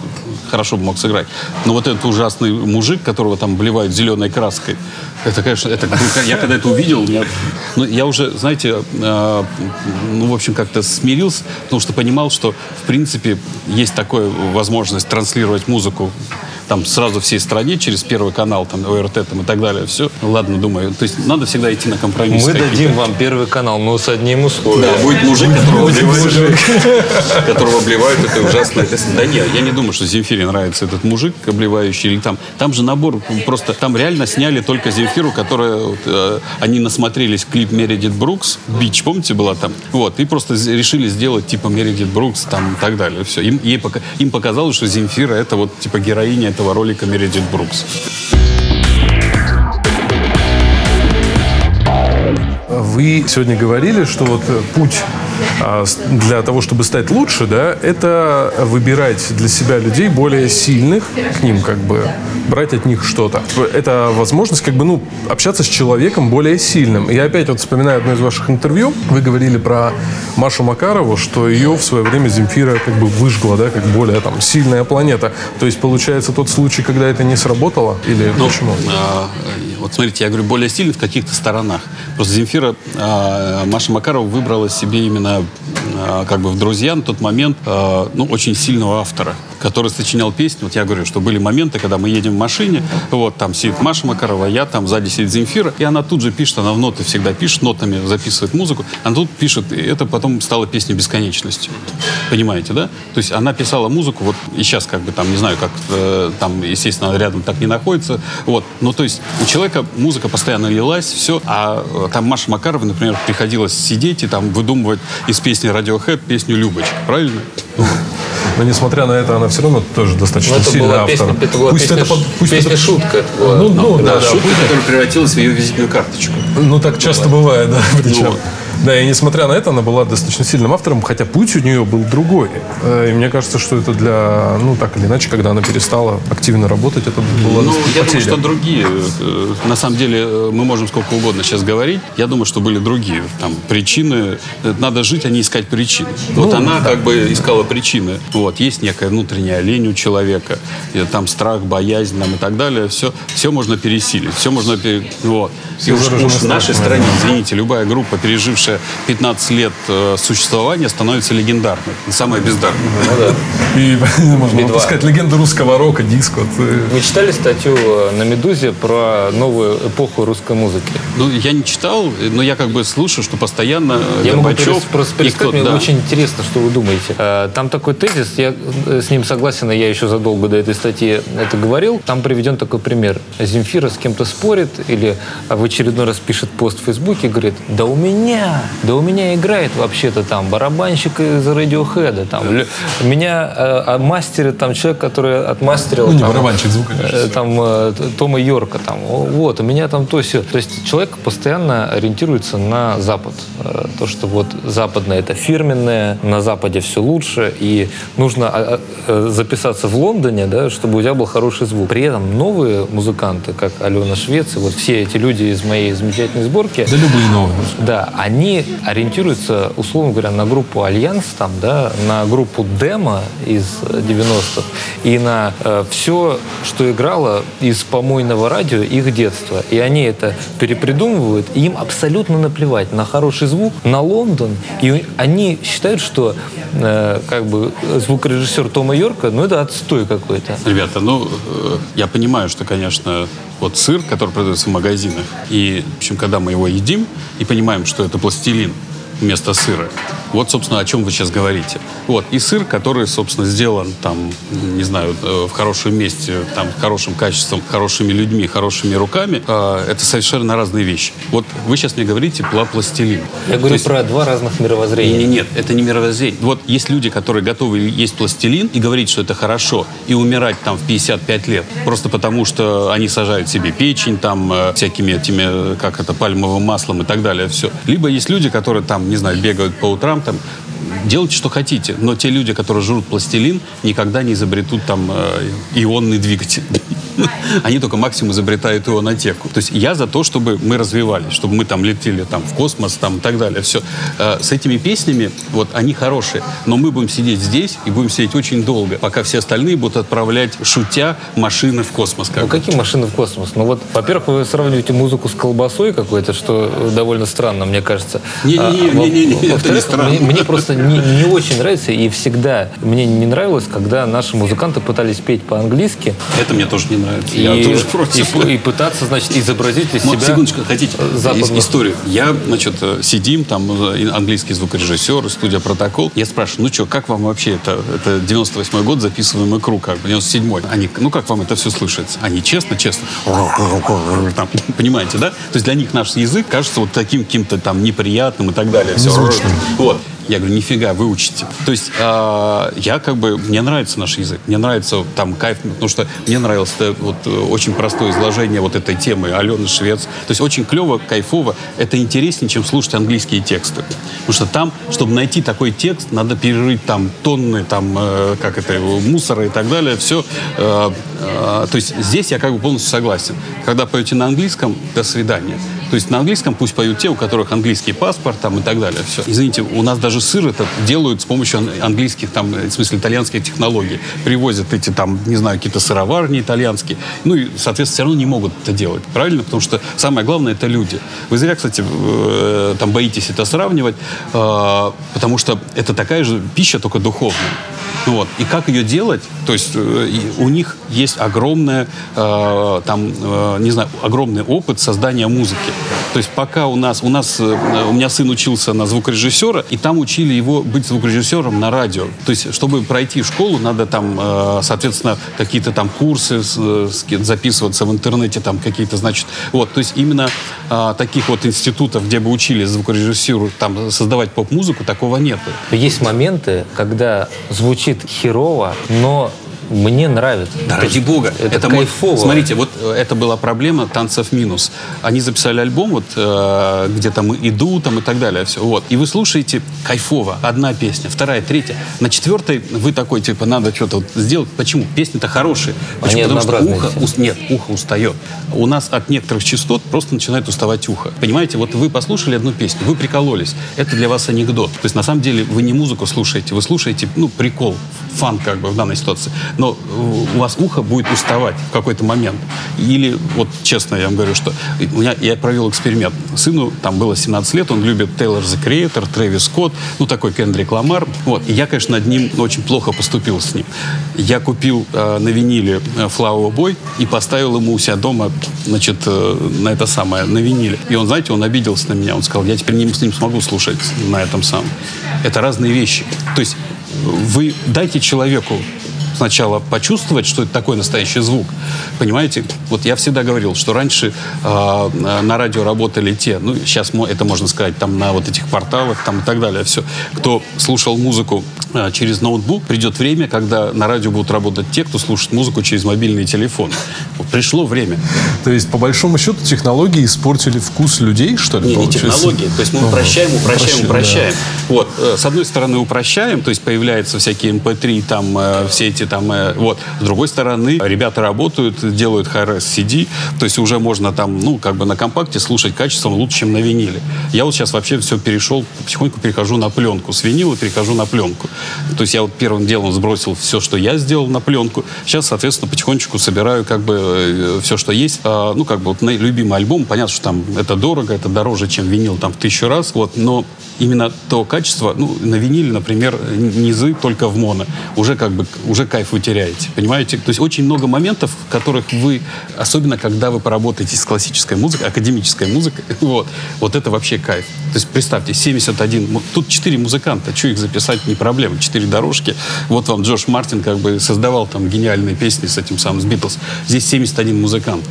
хорошо бы мог сыграть. Но вот этот ужасный мужик, которого там обливают зеленой краской, это, конечно, это, я когда это увидел, я, ну, я уже, знаете, э, ну, в общем, как-то смирился, потому что понимал, что, в принципе, есть такая возможность транслировать музыку там сразу всей стране через Первый канал, там, ОРТ там, и так далее. Все. Ладно, думаю. То есть надо всегда идти на компромисс. Мы дадим вам Первый канал, но с одним условием. Да, будет мужик, которого обливают, которого обливают, это ужасно. Да нет, я не думаю, что Земфире нравится этот мужик, обливающий. Или там, там же набор, просто там реально сняли только Земфиру, которая, вот, э, они насмотрелись клип Мередит Брукс, Бич, помните, была там? Вот, и просто решили сделать типа Мередит Брукс там и так далее. Все. Им, ей, им показалось, что Земфира это вот типа героиня этого ролика Мередит Брукс. Вы сегодня говорили, что вот э, путь для того, чтобы стать лучше, да, это выбирать для себя людей более сильных, к ним как бы брать от них что-то. Это возможность как бы, ну, общаться с человеком более сильным. Я опять вот вспоминаю одно из ваших интервью. Вы говорили про Машу Макарову, что ее в свое время Земфира как бы выжгла, да, как более там сильная планета. То есть получается тот случай, когда это не сработало? Или ну, почему? А, вот смотрите, я говорю, более сильный в каких-то сторонах. Просто Земфира, а, Маша Макарова выбрала себе именно а, как бы в друзья на тот момент, а, ну, очень сильного автора который сочинял песни. Вот я говорю, что были моменты, когда мы едем в машине, вот там сидит Маша Макарова, я там сзади сидит Земфира, и она тут же пишет, она в ноты всегда пишет, нотами записывает музыку, она тут пишет, и это потом стало песней бесконечности. Понимаете, да? То есть она писала музыку, вот и сейчас как бы там, не знаю, как э, там, естественно, рядом так не находится, вот. Ну, то есть у человека музыка постоянно лилась, все, а э, там Маша Макарова, например, приходилось сидеть и там выдумывать из песни Radiohead песню «Любочь», правильно? Но несмотря на это, она все равно тоже достаточно сильный автор. Песня, это была пусть песня, это, пусть песня это... шутка. Это была, ну, ну, да, да, шутка, пусть... которая превратилась в ее визитную карточку. Ну, так часто бывает, да. Причем. Ну, да, и несмотря на это, она была достаточно сильным автором, хотя путь у нее был другой. Э, и мне кажется, что это для, ну, так или иначе, когда она перестала активно работать, это было Ну, я думаю, что другие. Э, на самом деле, э, мы можем сколько угодно сейчас говорить. Я думаю, что были другие. Там причины. Надо жить, а не искать причины. Ну, вот она да. как бы искала причины. Вот, есть некая внутренняя лень у человека. Там страх, боязнь там, и так далее. Все, все можно пересилить. Все можно... Пере... Вот. И уж, уж в нашей стране, извините, любая группа, пережившая дальше 15 лет э, существования становится легендарной. Самая бездарная. Ну, да. И можно выпускать легенду русского рока, диско. Э. Вы читали статью э, на «Медузе» про новую эпоху русской музыки? Ну, я не читал, но я как бы слушаю, что постоянно Я Горбачев... могу просто пересказать, мне да. очень интересно, что вы думаете. Там такой тезис, я с ним согласен, я еще задолго до этой статьи это говорил. Там приведен такой пример. Земфира с кем-то спорит или в очередной раз пишет пост в Фейсбуке и говорит, да у меня да у меня играет вообще-то там барабанщик из Radiohead. Там. Меня э, а мастерит там человек, который отмастерил... Ну, не там, барабанщик, звукорежиссер. Э, там э, Тома Йорка. Там. Вот, у меня там то все. То есть человек постоянно ориентируется на Запад. Э, то, что вот западное это фирменное, на Западе все лучше, и нужно а, а, записаться в Лондоне, да, чтобы у тебя был хороший звук. При этом новые музыканты, как Алена Швец, и вот все эти люди из моей замечательной сборки... Да любые новые. Да, они они ориентируются, условно говоря, на группу Альянс, там, да, на группу Демо из 90-х и на э, все, что играло из помойного радио их детства. И они это перепридумывают, и им абсолютно наплевать на хороший звук, на Лондон. И они считают, что э, как бы звукорежиссер Тома Йорка, ну это отстой какой-то. Ребята, ну э, я понимаю, что, конечно, вот сыр, который продается в магазинах, и, в общем, когда мы его едим и понимаем, что это пластилин вместо сыра, вот, собственно, о чем вы сейчас говорите. Вот. И сыр, который, собственно, сделан там, не знаю, э, в хорошем месте, там, хорошим качеством, хорошими людьми, хорошими руками, э, это совершенно разные вещи. Вот вы сейчас мне говорите про пластилин. Я говорю есть, про два разных мировоззрения. Нет, нет, это не мировоззрение. Вот есть люди, которые готовы есть пластилин и говорить, что это хорошо, и умирать там в 55 лет, просто потому что они сажают себе печень там э, всякими этими, как это, пальмовым маслом и так далее, все. Либо есть люди, которые там, не знаю, бегают по утрам, там делайте, что хотите, но те люди, которые жрут пластилин, никогда не изобретут там э, ионный двигатель. Они только максимум изобретают ионотеку. То есть я за то, чтобы мы развивались, чтобы мы там летели там, в космос там, и так далее. Все. Э, с этими песнями, вот, они хорошие, но мы будем сидеть здесь и будем сидеть очень долго, пока все остальные будут отправлять, шутя, машины в космос. Как ну, бы. какие машины в космос? Ну, вот, во-первых, вы сравниваете музыку с колбасой какой-то, что довольно странно, мне кажется. Не-не-не, это не странно. Мне, мне просто не, не очень нравится, и всегда мне не нравилось, когда наши музыканты пытались петь по-английски. Это мне тоже не нравится. И, Я тоже против. И, и пытаться, значит, изобразить из Вот, себя секундочку, хотите западных- историю? Я, значит, э, сидим, там э, английский звукорежиссер, студия «Протокол». Я спрашиваю, ну что, как вам вообще это? Это 98 год, записываемый круг, как бы, 97-й. Они, ну как вам это все слышится? Они честно, честно. Там, понимаете, да? То есть для них наш язык кажется вот таким каким-то там неприятным и так далее. Все. Вот. Я говорю, нифига, выучите. То есть э, я как бы, мне нравится наш язык, мне нравится там кайф, потому что мне нравилось это, вот э, очень простое изложение вот этой темы Алены Швец. То есть очень клево, кайфово. Это интереснее, чем слушать английские тексты. Потому что там, чтобы найти такой текст, надо перерыть там тонны там, э, как это, мусора и так далее. Все. Э, то есть здесь я как бы полностью согласен. Когда поете на английском, до свидания. То есть на английском пусть поют те, у которых английский паспорт там и так далее. Все. Извините, у нас даже сыр этот делают с помощью ан- английских, там, в смысле, итальянских технологий. Привозят эти там, не знаю, какие-то сыроварни итальянские. Ну и, соответственно, все равно не могут это делать. Правильно? Потому что самое главное это люди. Вы зря, кстати, э, там боитесь это сравнивать, э, потому что это такая же пища, только духовная. Ну Вот. И как ее делать? То есть э, у них есть огромная, э, там, э, не знаю, огромный опыт создания музыки. То есть пока у нас, у нас, э, у меня сын учился на звукорежиссера, и там учили его быть звукорежиссером на радио. То есть, чтобы пройти школу, надо там, э, соответственно, какие-то там курсы записываться в интернете, там какие-то, значит, вот. То есть именно э, таких вот институтов, где бы учили звукорежиссеру, там, создавать поп-музыку, такого нет. Есть моменты, когда звучит херово, но мне нравится. Да, ради бога. Это, мой- кайфово. Смотрите, вот э, это была проблема танцев минус. Они записали альбом, вот, э, где там иду, там и так далее. Все. Вот. И вы слушаете кайфово. Одна песня, вторая, третья. На четвертой вы такой, типа, надо что-то вот сделать. Почему? Песни-то хорошие. Почему? Они Потому что ухо, все. ус- нет, ухо устает. У нас от некоторых частот просто начинает уставать ухо. Понимаете, вот вы послушали одну песню, вы прикололись. Это для вас анекдот. То есть на самом деле вы не музыку слушаете, вы слушаете, ну, прикол, фан как бы в данной ситуации. Но у вас ухо будет уставать в какой-то момент. Или, вот честно я вам говорю, что у меня, я провел эксперимент. Сыну там было 17 лет, он любит Тейлор The Creator, Трэвис Скотт, ну такой Кендрик Ламар. Вот. И я, конечно, над ним очень плохо поступил с ним. Я купил э, на виниле э, Flower Boy и поставил ему у себя дома, значит, э, на это самое, на виниле. И он, знаете, он обиделся на меня. Он сказал, я теперь не, с ним смогу слушать на этом самом. Это разные вещи. То есть вы дайте человеку сначала почувствовать, что это такой настоящий звук. Понимаете? Вот я всегда говорил, что раньше э, на радио работали те, ну, сейчас это можно сказать, там на вот этих порталах там и так далее, все. Кто слушал музыку э, через ноутбук, придет время, когда на радио будут работать те, кто слушает музыку через мобильный телефон. Вот пришло время. То есть, по большому счету, технологии испортили вкус людей, что ли? Не, не технологии. То есть мы Ага. упрощаем, упрощаем, Упрощаем, упрощаем. Вот. э, С одной стороны упрощаем, то есть появляются всякие MP3, там, э, все эти там, э, вот. С другой стороны, ребята работают, делают high-res CD, то есть уже можно там, ну, как бы на компакте слушать качеством лучше, чем на виниле. Я вот сейчас вообще все перешел, потихоньку перехожу на пленку. С винила перехожу на пленку. То есть я вот первым делом сбросил все, что я сделал на пленку. Сейчас, соответственно, потихонечку собираю как бы все, что есть. А, ну, как бы вот любимый альбом, понятно, что там это дорого, это дороже, чем винил там в тысячу раз. Вот, но именно то качество, ну, на виниле, например, низы только в моно, уже как бы, уже кайф вы теряете, понимаете? То есть очень много моментов, в которых вы, особенно когда вы поработаете с классической музыкой, академической музыкой, вот, вот это вообще кайф. То есть представьте, 71, му- тут 4 музыканта, что их записать не проблема, 4 дорожки. Вот вам Джош Мартин как бы создавал там гениальные песни с этим самым, с Битлз. Здесь 71 музыкант.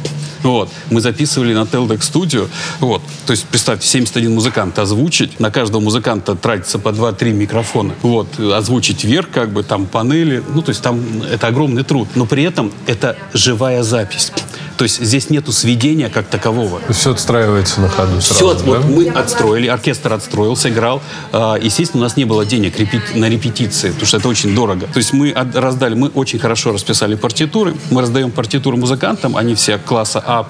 Вот. Мы записывали на Teldex Studio. Вот. То есть, представьте, 71 музыкант озвучить. На каждого музыканта тратится по 2-3 микрофона. Вот. Озвучить вверх, как бы, там, панели. Ну, то есть, там это огромный труд. Но при этом это живая запись. То есть здесь нету сведения как такового. Все отстраивается на ходу Все, сразу, вот да? мы отстроили, оркестр отстроился, играл. А, Естественно, у нас не было денег на репетиции, потому что это очень дорого. То есть мы раздали, мы очень хорошо расписали партитуры. Мы раздаем партитуры музыкантам, они все класса А++.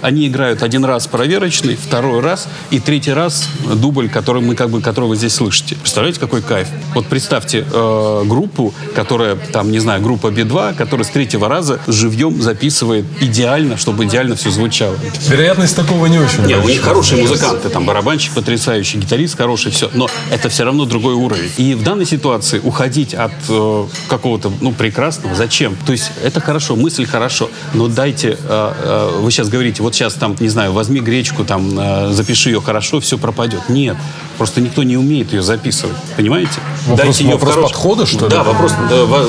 Они играют один раз проверочный, второй раз и третий раз дубль, который мы как бы, который вы здесь слышите. Представляете, какой кайф? Вот представьте э, группу, которая, там, не знаю, группа Би-2, которая с третьего раза живьем записывает идеально, чтобы идеально все звучало. Вероятность такого не очень. Не, у них хорошие музыканты, там барабанщик потрясающий, гитарист хороший, все. Но это все равно другой уровень. И в данной ситуации уходить от э, какого-то, ну, прекрасного, зачем? То есть это хорошо, мысль хорошо, но дайте, э, э, вы сейчас говорите, вот сейчас там, не знаю, возьми гречку, там, э, запиши ее хорошо, все пропадет. Нет, просто никто не умеет ее записывать, понимаете? Вопрос- её в вопрос хорош- подхода, что ли? Да, вопрос, да, во-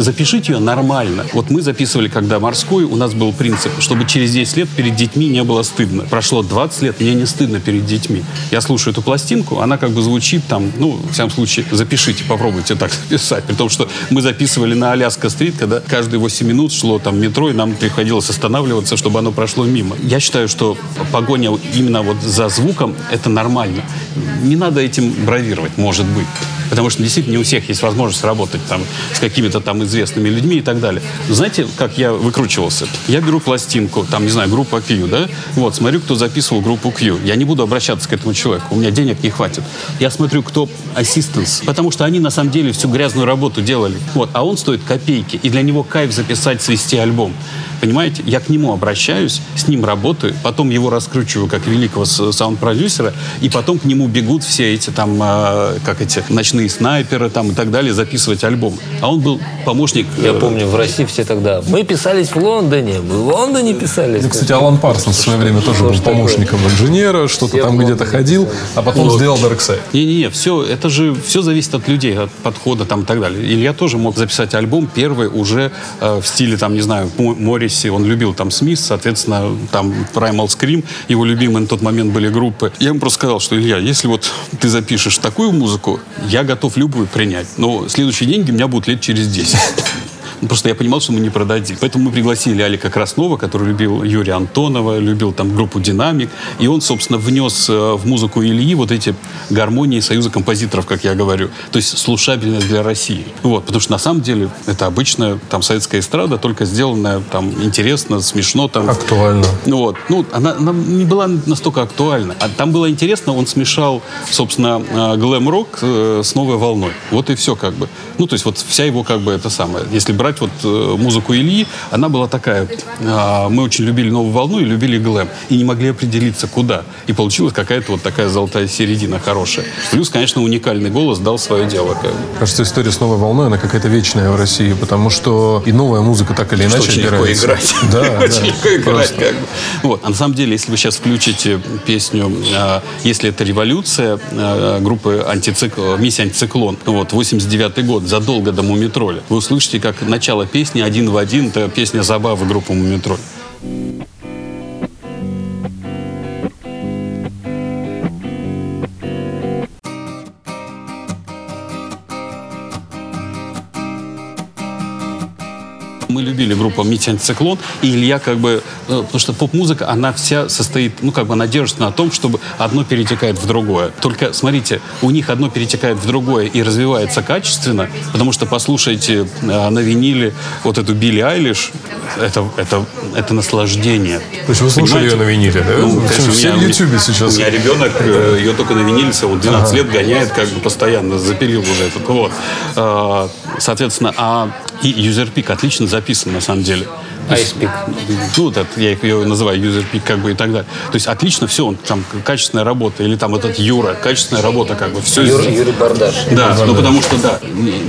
запишите ее нормально. Вот мы записывали, когда морской, у нас был принцип, чтобы через 10 лет перед детьми не было стыдно. Прошло 20 лет, мне не стыдно перед детьми. Я слушаю эту пластинку, она как бы звучит там, ну, в всяком случае, запишите, попробуйте так записать. При том, что мы записывали на Аляска-стрит, когда каждые 8 минут шло там метро, и нам приходилось останавливаться, чтобы оно прошло мимо. Я считаю, что погоня именно вот за звуком, это нормально. Не надо этим бравировать, может быть. Потому что действительно не у всех есть возможность работать там с какими-то там известными людьми и так далее. Знаете, как я выкручивался? Я беру пластинку, там, не знаю, группа Q, да? Вот, смотрю, кто записывал группу Q. Я не буду обращаться к этому человеку, у меня денег не хватит. Я смотрю, кто ассистенс, потому что они на самом деле всю грязную работу делали. Вот, а он стоит копейки, и для него кайф записать, свести альбом. Понимаете? Я к нему обращаюсь, с ним работаю, потом его раскручиваю как великого саунд-продюсера, и потом к нему бегут все эти там, э, как эти, ночные снайперы там и так далее, записывать альбом. А он был помощник... Я э, помню, в России все тогда. Мы писались в Лондоне, мы в Лондоне писались. Ну, Кстати, Алан Парсонс в свое время тоже был Что такое? помощником инженера, что-то там где-то ходил, а потом Ну, сделал Dark Side. Не-не-не, все, это же все зависит от людей, от подхода там и так далее. Илья тоже мог записать альбом первый уже э, в стиле, там, не знаю, Мо- Морриси, он любил там Смит, соответственно, там Primal Scream, его любимые на тот момент были группы. Я ему просто сказал, что, Илья, если вот ты запишешь такую музыку, я готов любую принять, но следующие деньги у меня будут лет через 10. Просто я понимал, что мы не продадим. Поэтому мы пригласили Алика Краснова, который любил Юрия Антонова, любил там группу «Динамик». И он, собственно, внес э, в музыку Ильи вот эти гармонии Союза композиторов, как я говорю. То есть слушабельность для России. Вот, потому что на самом деле это обычная там советская эстрада, только сделанная там интересно, смешно. Там, Актуально. вот, ну, она, она не была настолько актуальна. А там было интересно, он смешал, собственно, э, глэм-рок э, с новой волной. Вот и все как бы. Ну, то есть вот вся его как бы это самое. Если брать вот э, музыку Ильи, она была такая. э, Мы очень любили новую волну и любили глэм. И не могли определиться, куда. И получилась какая-то вот такая золотая середина хорошая. Плюс, конечно, уникальный голос дал свое дело. Кажется, история с новой волной, она какая-то вечная в России, потому что и новая музыка так или Что иначе очень легко играть. Да, очень легко играть. Просто. как бы. Вот. А на самом деле, если вы сейчас включите песню э, «Если это революция» э, группы антицикл, «Миссия антициклон», вот, 89 год, задолго до «Мумитроля», вы услышите, как начало песни один в один, это песня «Забавы» группы «Мумитроль». Мы любили группу «Митя Антициклон», и Илья как бы... э, Потому что поп-музыка, она вся состоит... Ну, как бы она держится на том, чтобы одно перетекает в другое. Только, смотрите, у них одно перетекает в другое и развивается качественно, потому что послушайте э, на виниле вот эту Билли Айлиш, это, это, это наслаждение. То есть вы слушали ее на виниле, да? Ну, конечно, все меня- в Ютубе сейчас. У меня ребенок э, ее только на виниле, вот 12 лет гоняет как бы постоянно, запилил уже этот. Вот. Э, Соответственно, а и User отлично записан на самом деле. Icepeak. Ну, вот это, я ее называю User как бы и так далее. То есть отлично все, он там качественная работа. Или там этот Юра, качественная работа, как бы все Юр- Юрий Бардаш. да, ну потому что да,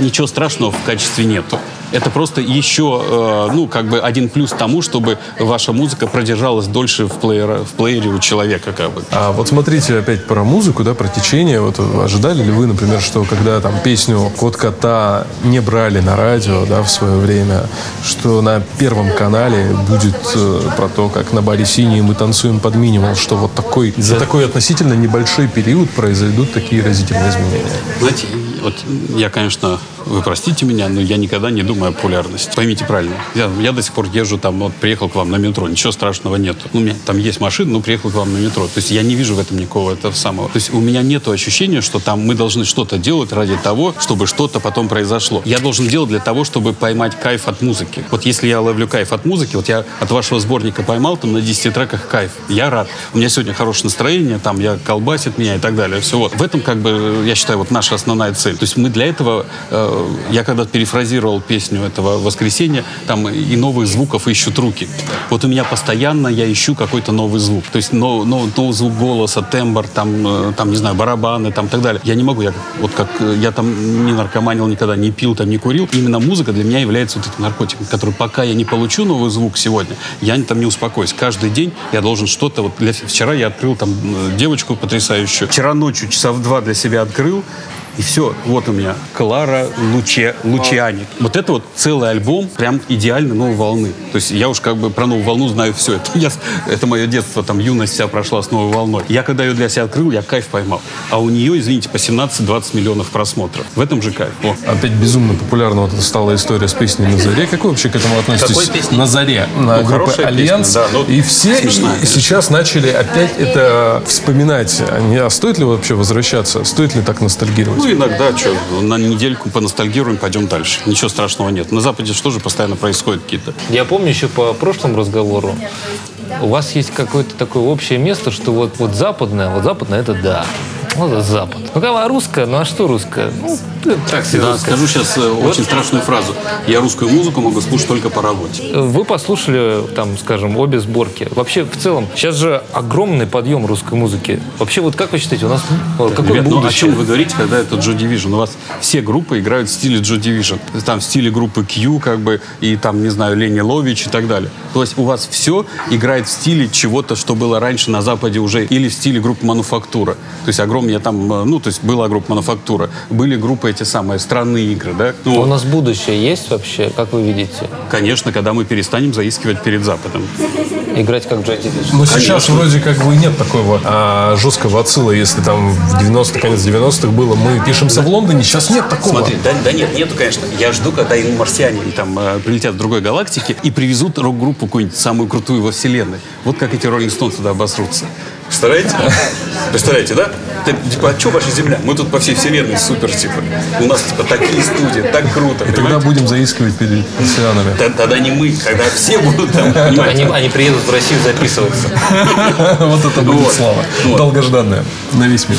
ничего страшного в качестве нету. Это просто еще, э, ну, как бы один плюс тому, чтобы ваша музыка продержалась дольше в, плеера, в плеере у человека, как бы. А вот смотрите опять про музыку, да, про течение. Вот ожидали ли вы, например, что когда там песню «Кот кота» не брали на радио, да, в свое время, что на Первом канале будет э, про то, как на баре «Синий» мы танцуем под минимум, что вот такой, за такой относительно небольшой период произойдут такие разительные изменения? Знаете, вот я, конечно, вы простите меня, но я никогда не думаю о популярности. Поймите правильно. Я, я до сих пор езжу там, вот приехал к вам на метро, ничего страшного нету. Ну, у меня там есть машина, но приехал к вам на метро. То есть я не вижу в этом никакого этого самого. То есть у меня нет ощущения, что там мы должны что-то делать ради того, чтобы что-то потом произошло. Я должен делать для того, чтобы поймать кайф от музыки. Вот если я ловлю кайф от музыки, вот я от вашего сборника поймал там на 10 треках кайф. Я рад. У меня сегодня хорошее настроение, там я колбасит меня и так далее. Все вот. В этом как бы, я считаю, вот наша основная цель. То есть мы для этого, э, я когда перефразировал песню этого воскресенья, там и новых звуков ищут руки. Вот у меня постоянно я ищу какой-то новый звук. То есть нов, нов, новый звук голоса, тембр, там, э, там, не знаю, барабаны, там, так далее. Я не могу, я вот как э, я там не наркоманил никогда, не пил, там, не курил. Именно музыка для меня является вот этим наркотиком, который пока я не получу новый звук сегодня, я там не успокоюсь. Каждый день я должен что-то, вот для, вчера я открыл там девочку потрясающую. Вчера ночью часа в два для себя открыл, и все, вот у меня Клара Луче, Лучани. Вот это вот целый альбом, прям идеально новой волны. То есть я уж как бы про новую волну знаю все. Это, я, это мое детство, там юность вся прошла с новой волной. Я когда ее для себя открыл, я кайф поймал. А у нее, извините, по 17-20 миллионов просмотров. В этом же кайф. О. Опять безумно популярна вот эта стала история с песней «На заре». Как вы вообще к этому относитесь? Какой? «На заре». На Ну, группе хорошая «Альянс». песня, да, ну, и все смешная, и сейчас начали опять это вспоминать. А не- А стоит ли вообще возвращаться? Стоит ли так ностальгировать? Ну, иногда, что, на недельку поностальгируем, пойдем дальше. Ничего страшного нет. На Западе что же постоянно происходит какие-то Я помню еще по прошлому разговору, у вас есть какое-то такое общее место, что вот, вот западное, вот западное это да. Вот это Запад. Ну, а русская, ну а что русская? Ну, так себе Да, русская. скажу сейчас э, очень страшную фразу. Я русскую музыку могу слушать только по работе. Вы послушали, там, скажем, обе сборки. Вообще, в целом, сейчас же огромный подъем русской музыки. Вообще, вот как вы считаете, у нас э, какое Ребят, ну о будущее? чем вы говорите, когда это Joy Division? У вас все группы играют в стиле Joy Division. Там в стиле группы Q, как бы, и там, не знаю, Лени Лович и так далее. То есть у вас все играет в стиле чего-то, что было раньше на Западе уже, или в стиле группы Мануфактура. То есть огромная там, э, ну, то есть была группа Мануфактура, были группы эти самые, странные игры, да? Ну, У нас будущее есть вообще, как вы видите? конечно, когда мы перестанем заискивать перед Западом. Играть как Джой Division. Но сейчас вроде как бы нет такого а, жесткого отсыла, если там в 90 конец 90-х было, мы пишемся в Лондоне, сейчас нет такого. Смотри, да, да нет, нету, конечно. Я жду, когда им марсиане там э, прилетят в другой галактике и привезут рок-группу какую-нибудь самую крутую во вселенной. Вот как эти Роллинг Стоунс туда обосрутся. Представляете? Представляете, да? Ты, типа, а что ваша Земля? Мы тут по всей вселенной супер, типа. У нас, типа, такие студии, так круто. И тогда понимаете? будем заискивать перед марсианами. Тогда не мы, когда все будут там, понимаете? Они, они приедут в Россию записываться. Вот это будет слава. Долгожданная на весь мир.